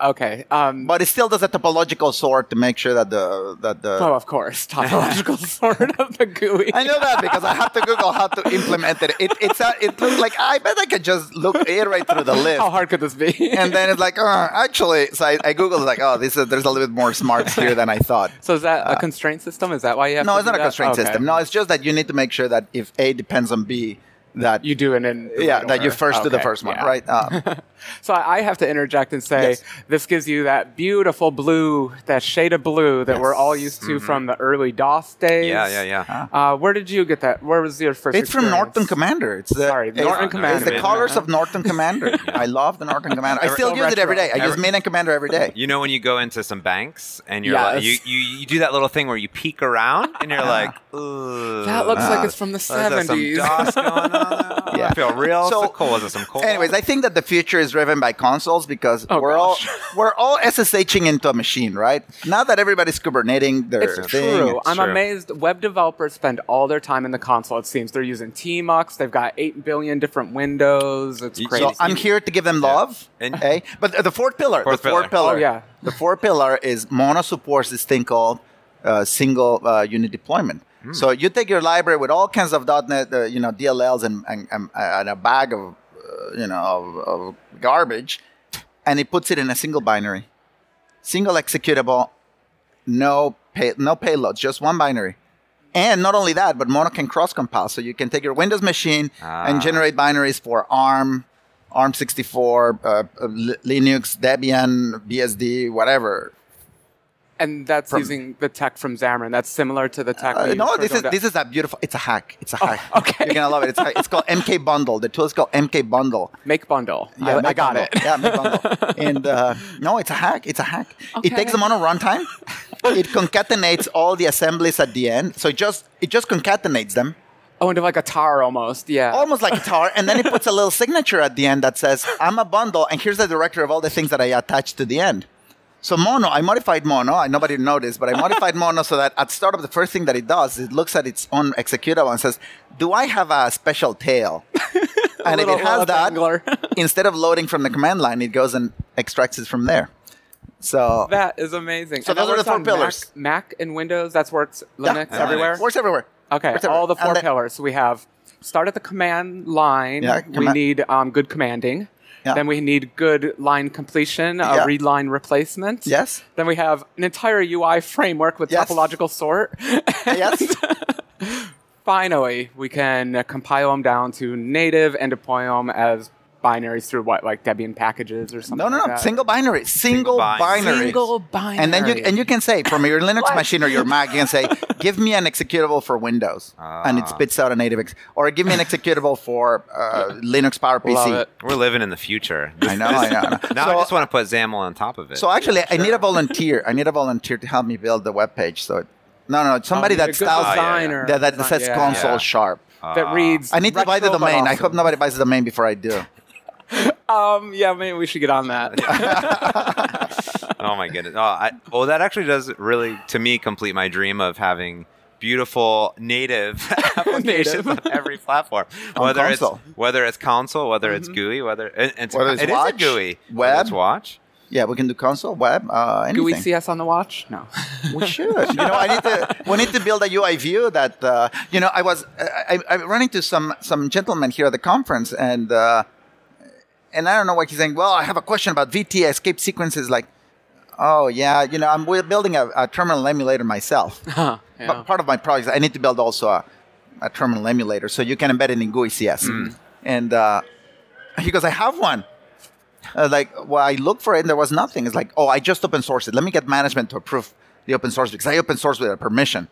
Speaker 2: Okay. Um,
Speaker 3: but it still does a topological sort to make sure that the that the
Speaker 2: oh, of course. Topological sort of the GUI.
Speaker 3: I know that because I had to Google how to implement it. It it's a, it looks like I bet I could just look right through the list.
Speaker 2: How hard could this be?
Speaker 3: And then it's like, uh, actually, so I, I googled like, oh, this is there's a little bit more smarts here than I thought.
Speaker 2: so is that a constraint system? Is that why you have
Speaker 3: No, it's not a
Speaker 2: that?
Speaker 3: constraint
Speaker 2: Okay.
Speaker 3: system. No, it's just that you need to make sure that if A depends on B, that
Speaker 2: you do it in
Speaker 3: yeah
Speaker 2: order.
Speaker 3: that you first okay. do the first one
Speaker 2: yeah.
Speaker 3: right um.
Speaker 2: so i have to interject and say
Speaker 3: yes.
Speaker 2: this gives you that beautiful blue that shade of blue that yes. we're all used to mm-hmm. from the early dos days
Speaker 1: yeah yeah yeah ah.
Speaker 2: uh, where did you get that where was your first
Speaker 3: it's
Speaker 2: experience?
Speaker 3: from norton commander it's the
Speaker 2: sorry norton commander it's
Speaker 3: the colors of norton commander i love the norton commander i still
Speaker 2: so
Speaker 3: use retro. it every day i
Speaker 2: every,
Speaker 3: use Midnight Commander every day
Speaker 1: you know when you go into some banks and you're
Speaker 2: yes.
Speaker 1: like, you, you, you do that little thing where you peek around and you're like
Speaker 2: that looks like it's from the
Speaker 1: 70s
Speaker 3: Yeah.
Speaker 1: I feel real
Speaker 3: so,
Speaker 1: cool. Is it some cool?
Speaker 3: Anyways, I think that the future is driven by consoles because
Speaker 2: oh,
Speaker 3: we're
Speaker 2: gosh.
Speaker 3: all we're all SSHing into a machine, right? Now that everybody's Kuberneting their
Speaker 2: it's
Speaker 3: thing.
Speaker 2: True.
Speaker 3: It's
Speaker 2: I'm
Speaker 1: true.
Speaker 2: amazed. Web developers spend all their time in the console. It seems they're using Tmux. They've got eight billion different windows. It's crazy.
Speaker 3: So I'm here to give them love. Yeah. But the fourth pillar.
Speaker 1: Fourth
Speaker 3: the fourth
Speaker 1: pillar.
Speaker 3: pillar.
Speaker 2: Oh, yeah.
Speaker 3: The fourth pillar is Mono supports this thing called uh, single uh, unit deployment.
Speaker 1: Hmm.
Speaker 3: So you take your library with all kinds of .NET, uh, you know, DLLs and, and, and, a bag of, uh, you know, of, of garbage, and it puts it in a single binary. single executable, no pay, no payloads, just one binary. And not only that, but Mono can cross compile, so you can take your Windows machine
Speaker 1: Ah.
Speaker 3: and generate binaries for ARM, ARM64, uh, uh, Linux, Debian, BSD, whatever.
Speaker 2: And that's
Speaker 3: From-
Speaker 2: using the tech from Xamarin. That's similar to the tech.
Speaker 3: Uh, no, this is this is a beautiful. It's a hack. It's a hack.
Speaker 2: okay.
Speaker 3: You're gonna love it. It's, it's called MK Bundle. The tool is called MK Bundle.
Speaker 2: make bundle. I,
Speaker 3: make
Speaker 2: I got
Speaker 3: bundle.
Speaker 2: it.
Speaker 3: Yeah, make bundle. and uh, no, it's a hack. It's a hack. It takes them on a runtime. it concatenates all the assemblies at the end. So it just it just concatenates them,
Speaker 2: Oh, into like a tar almost. Yeah.
Speaker 3: almost like a tar, and then it puts a little signature at the end that says, "I'm a bundle," and here's the directory of all the things that I attached to the end. So Mono, I modified Mono. I nobody noticed, but I modified Mono so that at the start of the first thing that it does, it looks at its own executable and says, "Do I have a special tail?" and if it has that, instead of loading from the command line, it goes and extracts it from there. So
Speaker 2: That is amazing.
Speaker 3: So
Speaker 2: And
Speaker 3: those are the four pillars.
Speaker 2: Mac, Mac and Windows. That's works Linux
Speaker 3: yeah,
Speaker 2: everywhere.
Speaker 3: works everywhere.
Speaker 2: Okay,
Speaker 3: Works everywhere.
Speaker 2: all the
Speaker 3: And
Speaker 2: four
Speaker 3: then-
Speaker 2: pillars. We have start at the command line.
Speaker 3: Yeah,
Speaker 2: we need um, good commanding.
Speaker 3: Yeah.
Speaker 2: Then we need good line completion, uh,
Speaker 3: Yeah.
Speaker 2: read line replacement.
Speaker 3: Yes.
Speaker 2: Then we have an entire UI framework with
Speaker 3: Yes.
Speaker 2: topological sort.
Speaker 3: Yes.
Speaker 2: Finally, we can compile them down to native and deploy them as binaries through what, like Debian packages or something.
Speaker 3: No, no,
Speaker 2: like
Speaker 3: no.
Speaker 2: that?
Speaker 3: Single binary. Single,
Speaker 1: binary.
Speaker 3: binary.
Speaker 2: Single binary.
Speaker 3: And then you and you can say from your Linux machine or your Mac, you can say, "Give me an executable for Windows," and it
Speaker 1: Ah.
Speaker 3: spits out a native, ex- or give me an executable for uh, Linux Power PC.
Speaker 1: We're living in the future.
Speaker 3: I know, I know. I know.
Speaker 1: Now
Speaker 3: So-
Speaker 1: I just want to put XAML on top of it.
Speaker 3: So actually, I need a volunteer. I need a volunteer to help me build the web page. So, it- no, no, somebody
Speaker 2: Oh, you need
Speaker 3: that
Speaker 2: a
Speaker 3: styles
Speaker 1: yeah, yeah.
Speaker 2: designer.
Speaker 3: that, that says
Speaker 2: yeah.
Speaker 3: console
Speaker 1: Yeah.
Speaker 3: sharp.
Speaker 2: that reads.
Speaker 3: I need to buy the
Speaker 2: retro, but
Speaker 3: domain. I hope nobody buys the domain before I do.
Speaker 2: Um, yeah, maybe we should get on that.
Speaker 1: oh my goodness. Oh, I, well, that actually does really, to me, complete my dream of having beautiful native applications
Speaker 2: Native.
Speaker 1: on every platform. Whether it's whether it's console, whether it's GUI, whether it, it's,
Speaker 3: Whether it's
Speaker 1: it is a GUI,
Speaker 3: web.
Speaker 1: it's watch.
Speaker 3: Yeah, we can do console, web, uh, anything.
Speaker 2: GUI CS on the watch? No.
Speaker 3: We should. You know, I need to. We need to build a UI view that. Uh, you know, I was. I, I ran into some some gentlemen here at the conference, and uh, and I don't know what he's saying. Well, I have a question about VT escape sequences. Like, oh yeah, you know, I'm building a, a terminal emulator myself.
Speaker 2: Huh,
Speaker 3: But part of my project, I need to build also a, a terminal emulator so you can embed it in GUI CS. And uh, he goes, I have one. Uh, like, well, I looked for it and there was nothing. It's like, oh, I just open sourced it. Let me get management to approve the open source because I open source with a permission.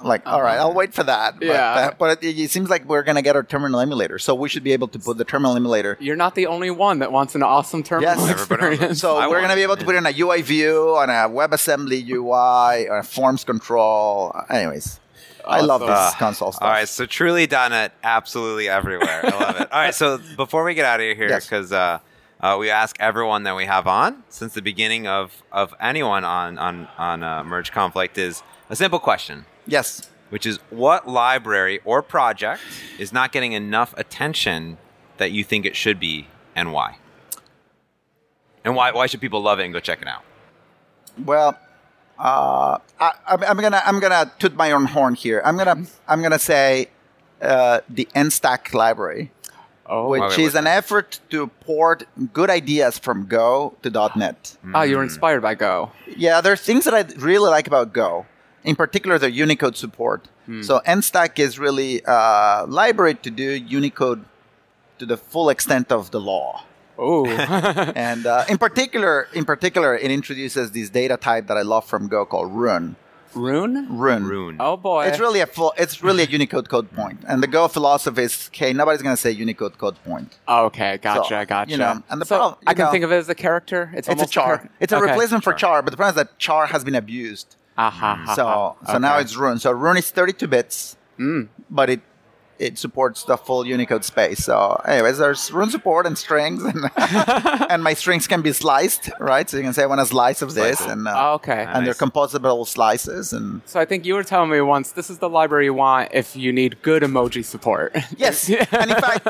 Speaker 3: I'm like, all right, I'll wait for that.
Speaker 2: Yeah.
Speaker 3: uh, but it, it seems like we're going to get our terminal emulator. So we should be able to put the terminal emulator.
Speaker 2: You're not the only one that wants an awesome terminal
Speaker 3: Yes.
Speaker 2: Experience.
Speaker 3: So
Speaker 1: I
Speaker 3: we're going to be able to put in a UI view, on a WebAssembly UI, or a forms control. Anyways, I love this
Speaker 1: Ah,
Speaker 3: console stuff.
Speaker 1: All right, so truly done it absolutely everywhere. I love it. All right, so before we get out of here,
Speaker 3: Yes.
Speaker 1: because uh, uh, we ask everyone that we have on since the beginning of, of anyone on on on uh, Merge Conflict is a simple question,
Speaker 3: Yes.
Speaker 1: which is what library or project is not getting enough attention that you think it should be, and why? And why why should people love it and go check it out?
Speaker 3: Well, uh, I, I'm, I'm gonna I'm gonna toot my own horn here. I'm gonna I'm gonna say uh, the NStack library,
Speaker 2: oh,
Speaker 3: which is
Speaker 1: wait.
Speaker 3: an effort to port good ideas from Go to .NET.
Speaker 2: oh, you were inspired by Go.
Speaker 3: Yeah, there are things that I really like about Go. In particular, the Unicode support. So NStack is really a library to do Unicode to the full extent of the law.
Speaker 2: Oh,
Speaker 3: and uh, in particular, in particular, it introduces this data type that I love from Go called Rune.
Speaker 2: Rune?
Speaker 3: Rune.
Speaker 1: Rune.
Speaker 2: Oh boy.
Speaker 3: It's really a full. It's really a Unicode code point. point, and the Go philosophy is, okay, nobody's going to say Unicode code point.
Speaker 2: Okay, gotcha,
Speaker 3: So,
Speaker 2: gotcha.
Speaker 3: you know, and the
Speaker 2: so
Speaker 3: problem-
Speaker 2: I can
Speaker 3: know-
Speaker 2: think of it as a character. It's,
Speaker 3: It's a
Speaker 2: almost
Speaker 3: char.
Speaker 2: char-
Speaker 3: It's a
Speaker 2: Okay.
Speaker 3: replacement for
Speaker 1: Char.
Speaker 3: char, but the problem is that char has been abused.
Speaker 2: Ah, ha, ha,
Speaker 3: So
Speaker 2: ha.
Speaker 3: so now it's Rune. So Rune is 32 bits,
Speaker 2: Mm.
Speaker 3: but it it supports the full Unicode space. So, anyways, there's Rune support and strings, and, and my strings can be sliced, right? So you can say I want a slice of this, and uh,
Speaker 2: Oh, okay.
Speaker 3: and they're composable slices, and
Speaker 2: So I think you were telling me once this is the library you want if you need good emoji support.
Speaker 3: Yes, and in fact,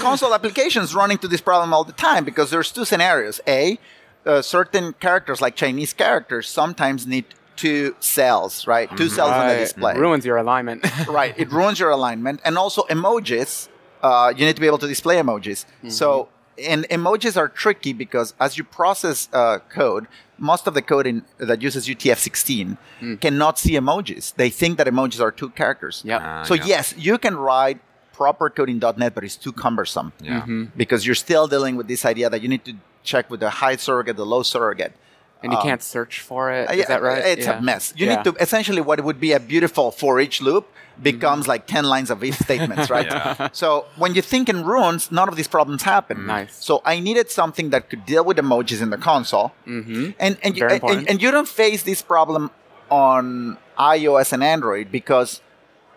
Speaker 3: console applications run into this problem all the time because there's two scenarios. A, uh, certain characters like Chinese characters sometimes need two cells, right? Two cells on the
Speaker 2: Right.
Speaker 3: display.
Speaker 2: Ruins your alignment.
Speaker 3: right, it ruins your alignment, and also emojis. Uh, you need to be able to display emojis. So and emojis are tricky because as you process uh, code, most of the code in, that uses UTF-16 cannot see emojis. They think that emojis are two characters.
Speaker 2: Yep.
Speaker 1: Ah,
Speaker 3: so
Speaker 1: yeah.
Speaker 3: yes, you can write proper code in .NET, but it's too cumbersome
Speaker 1: Yeah.
Speaker 2: Mm-hmm.
Speaker 3: because you're still dealing with this idea that you need to check with the high surrogate, the low surrogate.
Speaker 2: And you can't search for it.
Speaker 3: Uh, yeah,
Speaker 2: that right?
Speaker 3: It's
Speaker 2: Yeah.
Speaker 3: a mess. You
Speaker 2: Yeah.
Speaker 3: need to essentially what would be a beautiful for each loop becomes like 10 lines of if statements, right?
Speaker 1: Yeah.
Speaker 3: So when you think in runes, none of these problems happen.
Speaker 2: Nice.
Speaker 3: So I needed something that could deal with emojis in the console.
Speaker 2: Mm-hmm.
Speaker 3: And and, you,
Speaker 2: Very
Speaker 3: and, and you don't face this problem on iOS and Android because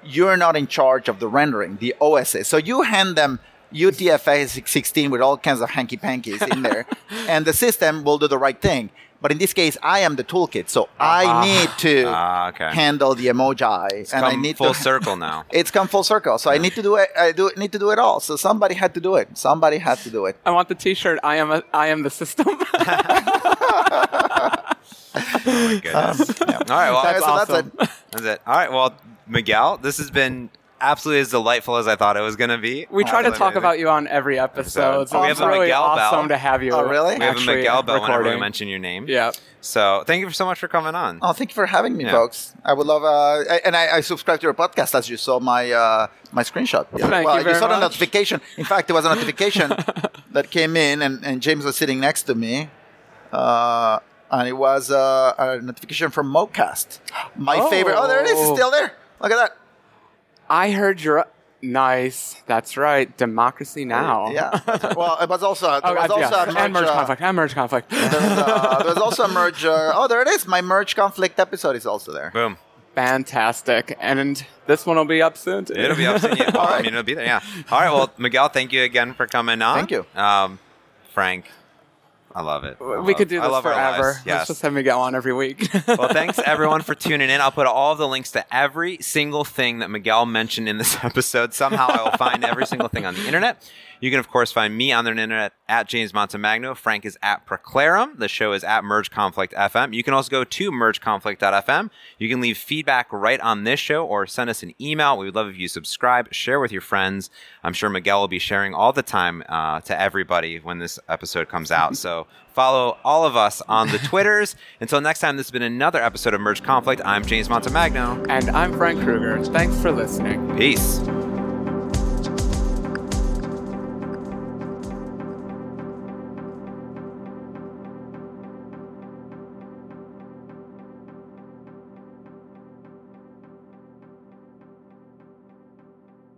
Speaker 3: you're not in charge of the rendering, the OS is. So you hand them UTF-8 16 with all kinds of hanky pankies in there, and the system will do the right thing. But in this case, I am the toolkit, so I
Speaker 2: Ah.
Speaker 3: need to
Speaker 1: Ah, okay.
Speaker 3: handle the emoji,
Speaker 1: It's
Speaker 3: and I
Speaker 1: come
Speaker 3: need
Speaker 1: full
Speaker 3: to.
Speaker 1: circle now.
Speaker 3: It's come full circle, so I need to do it. I do need to do it all. So somebody had to do it. Somebody had to do it.
Speaker 2: I want the T-shirt. I am a, I am the system.
Speaker 1: oh my Goodness. All right. Well,
Speaker 2: That's
Speaker 3: so
Speaker 2: awesome.
Speaker 3: that's it.
Speaker 1: That's it. All right. Well, Miguel, this has been absolutely as delightful as I thought it was going to be.
Speaker 2: we try to talk
Speaker 1: amazing.
Speaker 2: about you on every episode.
Speaker 1: Episode.
Speaker 2: So
Speaker 1: We
Speaker 2: it's
Speaker 1: have a
Speaker 2: really
Speaker 1: Miguel
Speaker 2: awesome
Speaker 1: bell.
Speaker 2: to have you.
Speaker 3: Oh, really?
Speaker 1: We have a
Speaker 2: actually
Speaker 1: Miguel bell whenever we
Speaker 2: recording.
Speaker 1: mention your name.
Speaker 2: Yeah.
Speaker 1: So thank you so much for coming on.
Speaker 3: Oh, thank you for having me,
Speaker 1: Yeah.
Speaker 3: folks. I would love, uh, I- and I, I subscribe to your podcast as you saw my uh, my screenshot. Yeah.
Speaker 2: Thank
Speaker 3: well,
Speaker 2: you very
Speaker 3: saw the notification. In fact, there was a notification that came in, and, and James was sitting next to me, uh, and it was uh, a notification from Mocast, my
Speaker 2: Oh.
Speaker 3: favorite. Oh, there it is. It's still there. Look at that.
Speaker 2: I heard you're nice. That's right. Democracy now.
Speaker 3: Yeah. Well, it was also there
Speaker 2: Oh,
Speaker 3: was
Speaker 2: God,
Speaker 3: also
Speaker 2: yeah.
Speaker 3: a merge,
Speaker 2: and merge
Speaker 3: uh,
Speaker 2: conflict. And merge conflict.
Speaker 3: There was, uh, there was also a merge. Uh, oh, there it is. My merge conflict episode is also there.
Speaker 1: Boom.
Speaker 2: Fantastic. And this one will be up soon. Too.
Speaker 1: It'll be up soon. Yeah. Well,
Speaker 3: All
Speaker 1: I mean, it'll be there. Yeah. All right. Well, Miguel, thank you again for coming on.
Speaker 3: Thank you.
Speaker 1: Um, Frank, I love it. I
Speaker 2: We
Speaker 1: love-
Speaker 2: could do this forever.
Speaker 1: lives.
Speaker 2: Let's
Speaker 1: Yes.
Speaker 2: just have me go on every week.
Speaker 1: well, thanks everyone for tuning in. I'll put all the links to every single thing that Miguel mentioned in this episode. Somehow I will find every single thing on the internet. You can, of course, find me on the internet at James Montemagno. Frank is at praeclarum. The show is at Merge Conflict FM. You can also go to mergeconflict.fm. You can leave feedback right on this show or send us an email. We would love if you subscribe, share with your friends. I'm sure Miguel will be sharing all the time uh, to everybody when this episode comes out. So follow all of us on the Twitters. Until next time, this has been another episode of Merge Conflict. I'm James Montemagno.
Speaker 2: and I'm Frank Krueger. Thanks for listening.
Speaker 1: Peace.